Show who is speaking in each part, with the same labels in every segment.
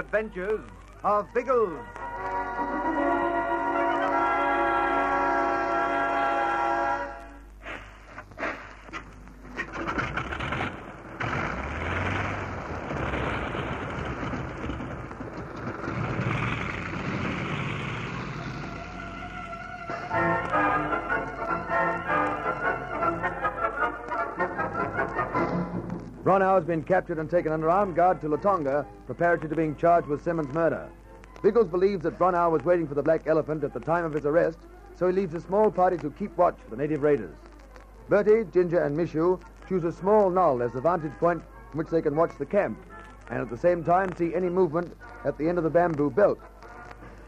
Speaker 1: adventures of Biggles.
Speaker 2: Ronau has been captured and taken under armed guard to Latonga, preparatory to being charged with Simmons' murder. Biggles believes that Ronau was waiting for the Black Elephant at the time of his arrest, so he leaves a small party to keep watch for the native raiders. Bertie, Ginger, and Mishu choose a small knoll as the vantage point from which they can watch the camp, and at the same time see any movement at the end of the bamboo belt.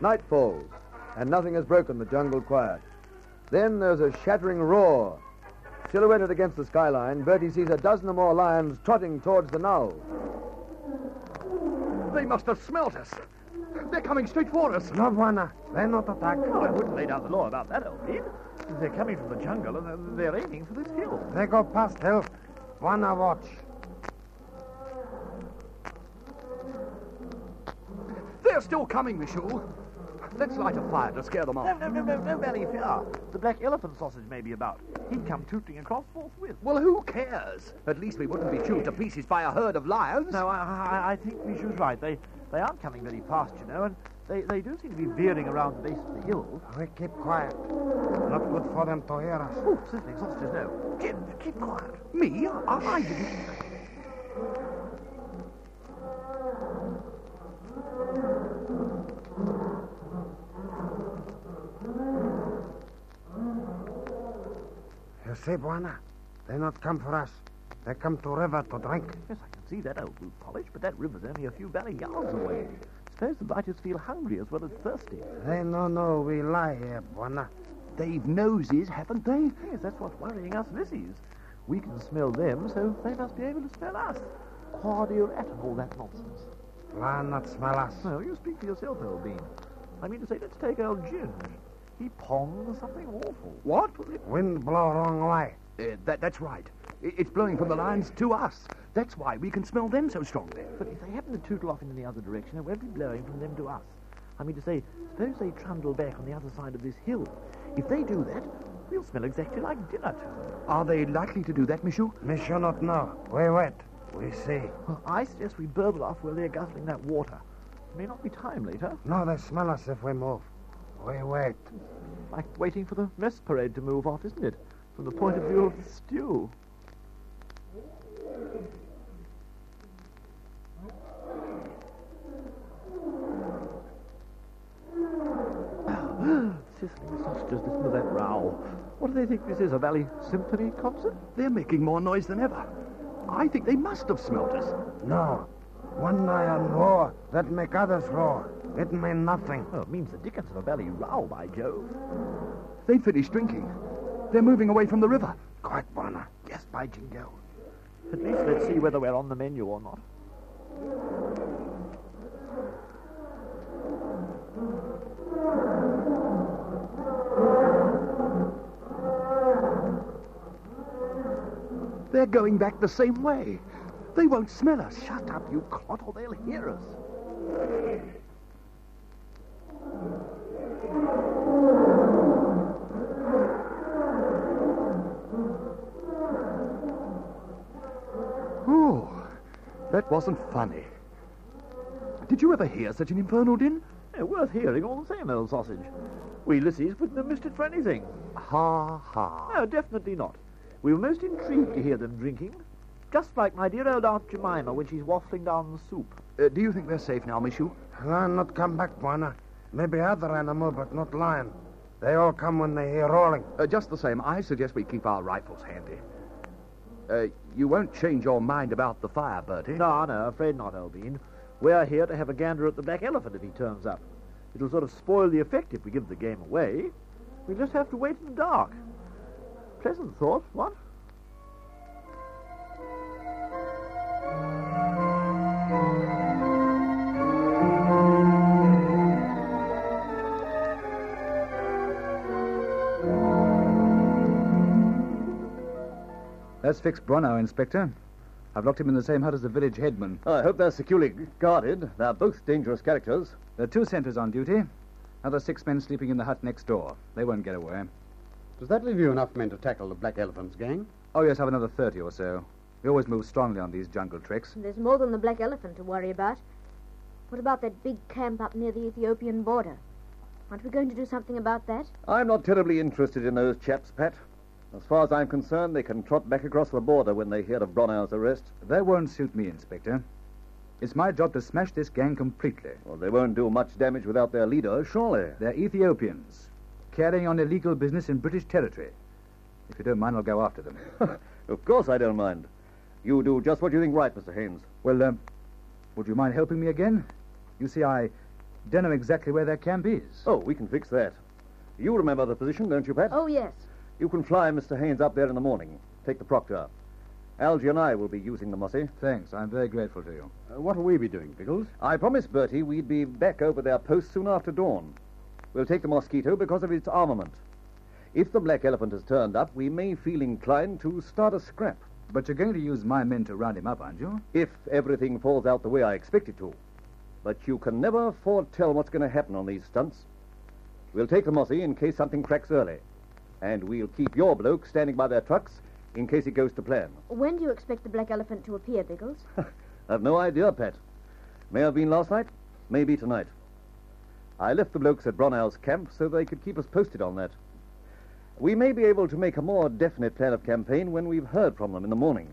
Speaker 2: Night falls, and nothing has broken the jungle quiet. Then there's a shattering roar. Silhouetted against the skyline, Bertie sees a dozen or more lions trotting towards the knoll.
Speaker 3: They must have smelt us. They're coming straight for us.
Speaker 4: No, Bwana. They're not attack.
Speaker 5: Oh, I wouldn't lay down the law about that, Elfie. They're coming from the jungle and they're, they're aiming for this hill.
Speaker 4: They go past hill. Bwana watch.
Speaker 3: They're still coming, Michel. Let's light a fire to scare them off.
Speaker 5: No, no, no, no, no, Valley fear. The black elephant sausage may be about. He'd come tooting across forthwith.
Speaker 3: Well, who cares? At least we wouldn't be chewed to pieces by a herd of lions.
Speaker 5: No, I, I, I think Michu's right. They, they aren't coming very fast, you know, and they, they do seem to be veering around the base of the hill.
Speaker 4: Oh, we keep quiet. Not good for them to hear us.
Speaker 5: Oh, certainly sausages, no. Jim, keep quiet.
Speaker 3: Me? I, I didn't.
Speaker 4: You see, Bwana? They not come for us. They come to river to drink.
Speaker 5: Yes, I can see that, old boot polish, but that river's only a few valley yards away. Suppose the biters feel hungry as well as thirsty.
Speaker 4: They no no, we lie here, Bwana.
Speaker 3: They've noses, haven't they?
Speaker 5: Yes, that's what's worrying us lissies. We can smell them, so they must be able to smell us. Cardio at all that nonsense.
Speaker 4: Lion not smell us.
Speaker 5: No, you speak for yourself, old bean. I mean to say, let's take old Ginge. He pongs something awful.
Speaker 3: What?
Speaker 4: Wind blow wrong way.
Speaker 3: Uh, that, that's right. It's blowing from the lions to us. That's why we can smell them so strongly.
Speaker 5: But if they happen to tootle off in the other direction, it won't be blowing from them to us. I mean to say, suppose they trundle back on the other side of this hill. If they do that, we'll smell exactly like dinner to them.
Speaker 3: Are they likely to do that, Michou?
Speaker 4: Me sure not know. We wait. We see.
Speaker 5: Well, I suggest we burble off while they're guzzling that water. It may not be time later,
Speaker 4: No, they smell us if we move. We wait.
Speaker 5: like waiting for the mess parade to move off, isn't it? From the point of view of the stew. Sizzling sausages, listen to that row. What do they think this is, a Valley Symphony concert?
Speaker 3: They're making more noise than ever. I think they must have smelt us.
Speaker 4: No. One lion roar, that make others roar. It mean nothing.
Speaker 5: Well, it means the dickens of a Valley row, by Jove.
Speaker 3: They've finished drinking. They're moving away from the river.
Speaker 4: Quite, Bwana.
Speaker 3: Yes, by jingo.
Speaker 5: At least let's see whether we're on the menu or not.
Speaker 3: They're going back the same way. They won't smell us. Shut up, you clot, or they'll hear us. Oh, that wasn't funny. Did you ever hear such an infernal din?
Speaker 5: Yeah, worth hearing all the same, old sausage. We lissies wouldn't have missed it for anything.
Speaker 3: Ha ha.
Speaker 5: No, definitely not. We were most intrigued to hear them drinking. Just like my dear old Aunt Jemima when she's waffling down the soup.
Speaker 3: Uh, do you think they're safe now, Michou?
Speaker 4: Lion not come back, Bwana. Maybe other animal, but not lion. They all come when they hear rolling.
Speaker 3: Uh, just the same, I suggest we keep our rifles handy. Uh, you won't change your mind about the fire, Bertie.
Speaker 5: No, no, afraid not, Albine. We're here to have a gander at the black elephant if he turns up. It'll sort of spoil the effect if we give the game away. We just have to wait in the dark. Pleasant thought, what?
Speaker 6: Let's fix Bruno, Inspector.
Speaker 7: I've locked him in the same hut as the village headman.
Speaker 6: I hope they're securely guarded. They're both dangerous characters.
Speaker 7: There are two sentries on duty. Another six men sleeping in the hut next door. They won't get away.
Speaker 8: Does that leave you enough men to tackle the Black Elephant's gang?
Speaker 7: Oh, yes, I've another 30 or so. We always move strongly on these jungle treks.
Speaker 9: There's more than the Black Elephant to worry about. What about that big camp up near the Ethiopian border? Aren't we going to do something about that?
Speaker 6: I'm not terribly interested in those chaps, Pat. As far as I'm concerned, they can trot back across the border when they hear of Bronow's arrest.
Speaker 7: That won't suit me, Inspector. It's my job to smash this gang completely.
Speaker 6: Well, they won't do much damage without their leader, surely.
Speaker 7: They're Ethiopians, carrying on illegal business in British territory. If you don't mind, I'll go after them.
Speaker 6: of course I don't mind. You do just what you think right, Mr. Haynes.
Speaker 7: Well, um, would you mind helping me again? You see, I don't know exactly where their camp is.
Speaker 6: Oh, we can fix that. You remember the position, don't you, Pat?
Speaker 9: Oh, yes.
Speaker 6: You can fly Mr. Haynes up there in the morning. Take the Proctor. Algy and I will be using the Mossy.
Speaker 7: Thanks. I'm very grateful to you.
Speaker 8: Uh, what will we be doing, Biggles?
Speaker 6: I promised Bertie we'd be back over their post soon after dawn. We'll take the Mosquito because of its armament. If the Black Elephant has turned up, we may feel inclined to start a scrap.
Speaker 7: But you're going to use my men to round him up, aren't you?
Speaker 6: If everything falls out the way I expect it to. But you can never foretell what's going to happen on these stunts. We'll take the Mossy in case something cracks early. And we'll keep your bloke standing by their trucks in case it goes to plan.
Speaker 9: When do you expect the Black Elephant to appear, Biggles?
Speaker 6: I've no idea, Pat. May have been last night, maybe tonight. I left the blokes at Bronow's camp so they could keep us posted on that. We may be able to make a more definite plan of campaign when we've heard from them in the morning.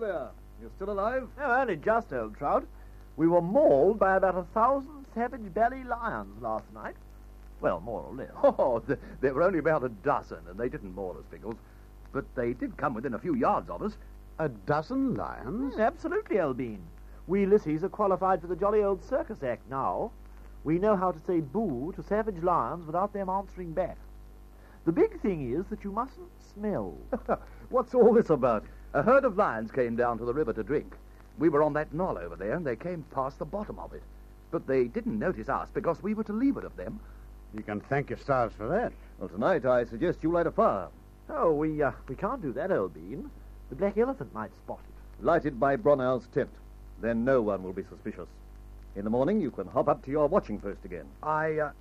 Speaker 6: There. You still alive?
Speaker 5: No, only just, old trout. We were mauled by about a thousand savage belly lions last night. Well, more or less.
Speaker 7: Oh, th- there were only about a dozen, and they didn't maul us, Biggles. But they did come within a few yards of us.
Speaker 8: A dozen lions?
Speaker 5: Mm, absolutely, Elbean. We Lissies are qualified for the jolly old circus act now. We know how to say boo to savage lions without them answering back. The big thing is that you mustn't smell.
Speaker 7: What's all this about? A herd of lions came down to the river to drink. We were on that knoll over there, and they came past the bottom of it. But they didn't notice us because we were to leeward of them.
Speaker 8: You can thank your stars for that.
Speaker 6: Well, tonight I suggest you light a fire.
Speaker 5: oh, we uh, we can't do that, Elbean. The black elephant might spot it.
Speaker 6: Lighted by Bronow's tent. Then no one will be suspicious. In the morning, you can hop up to your watching post again.
Speaker 7: I, uh,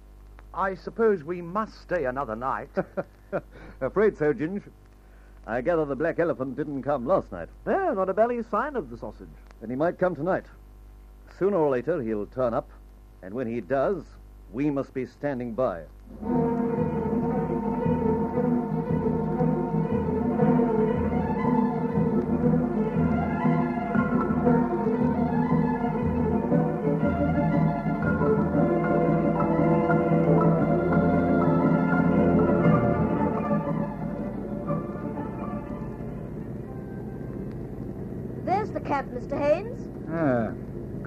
Speaker 7: I suppose we must stay another night.
Speaker 6: Afraid so, Ginge. I gather the black elephant didn't come last night.
Speaker 5: No, not a belly sign of the sausage.
Speaker 6: Then he might come tonight. Sooner or later, he'll turn up. And when he does, we must be standing by.
Speaker 9: Mr. Haynes.
Speaker 7: ah,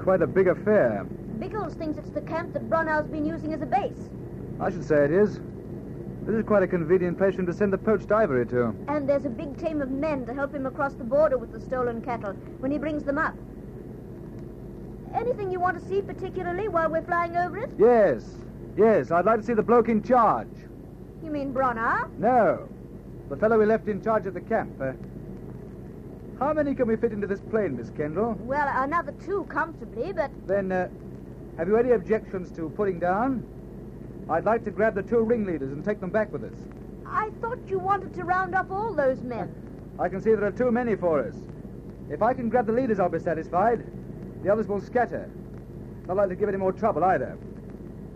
Speaker 7: quite a big affair.
Speaker 9: Biggles thinks it's the camp that Bronow's been using as a base.
Speaker 7: I should say it is. This is quite a convenient place for him to send the poached ivory to.
Speaker 9: And there's a big team of men to help him across the border with the stolen cattle when he brings them up. Anything you want to see particularly while we're flying over it?
Speaker 7: Yes, yes, I'd like to see the bloke in charge.
Speaker 9: You mean Bronner?
Speaker 7: No, the fellow we left in charge of the camp. Uh, how many can we fit into this plane, Miss Kendall?
Speaker 9: Well, another two comfortably, but
Speaker 7: Then, uh, have you any objections to putting down? I'd like to grab the two ringleaders and take them back with us.
Speaker 9: I thought you wanted to round up all those men.
Speaker 7: I can see there are too many for us. If I can grab the leaders, I'll be satisfied. The others will scatter. Not likely to give any more trouble either.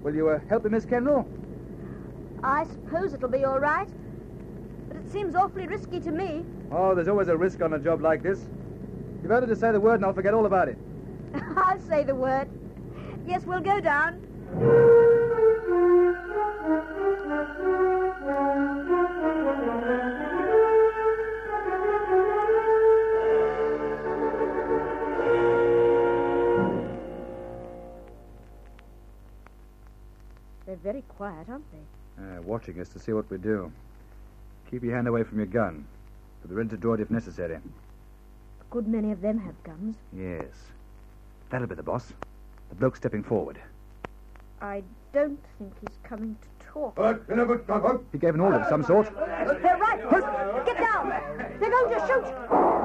Speaker 7: Will you uh, help me, Miss Kendall?
Speaker 9: I suppose it'll be all right. But it seems awfully risky to me.
Speaker 7: Oh, there's always a risk on a job like this. You've only to say the word and I'll forget all about it.
Speaker 9: I'll say the word. Yes, we'll go down. They're very quiet, aren't they?
Speaker 7: Uh, watching us to see what we do. Keep your hand away from your gun. Put the red to draw it if necessary.
Speaker 9: A good many of them have guns.
Speaker 7: Yes. That'll be the boss. The bloke stepping forward.
Speaker 9: I don't think he's coming to talk.
Speaker 7: He gave an order of some sort.
Speaker 9: They're right. Get down. They're going to shoot.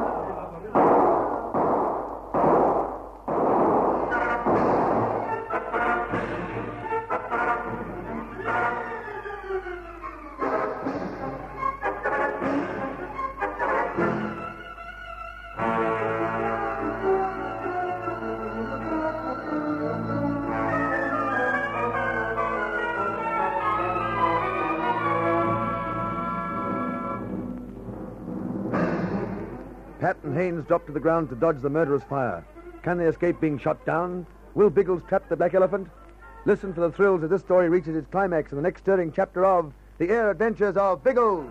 Speaker 2: Pat and Haynes drop to the ground to dodge the murderous fire. Can they escape being shot down? Will Biggles trap the Black Elephant? Listen for the thrills as this story reaches its climax in the next stirring chapter of The Air Adventures of Biggles.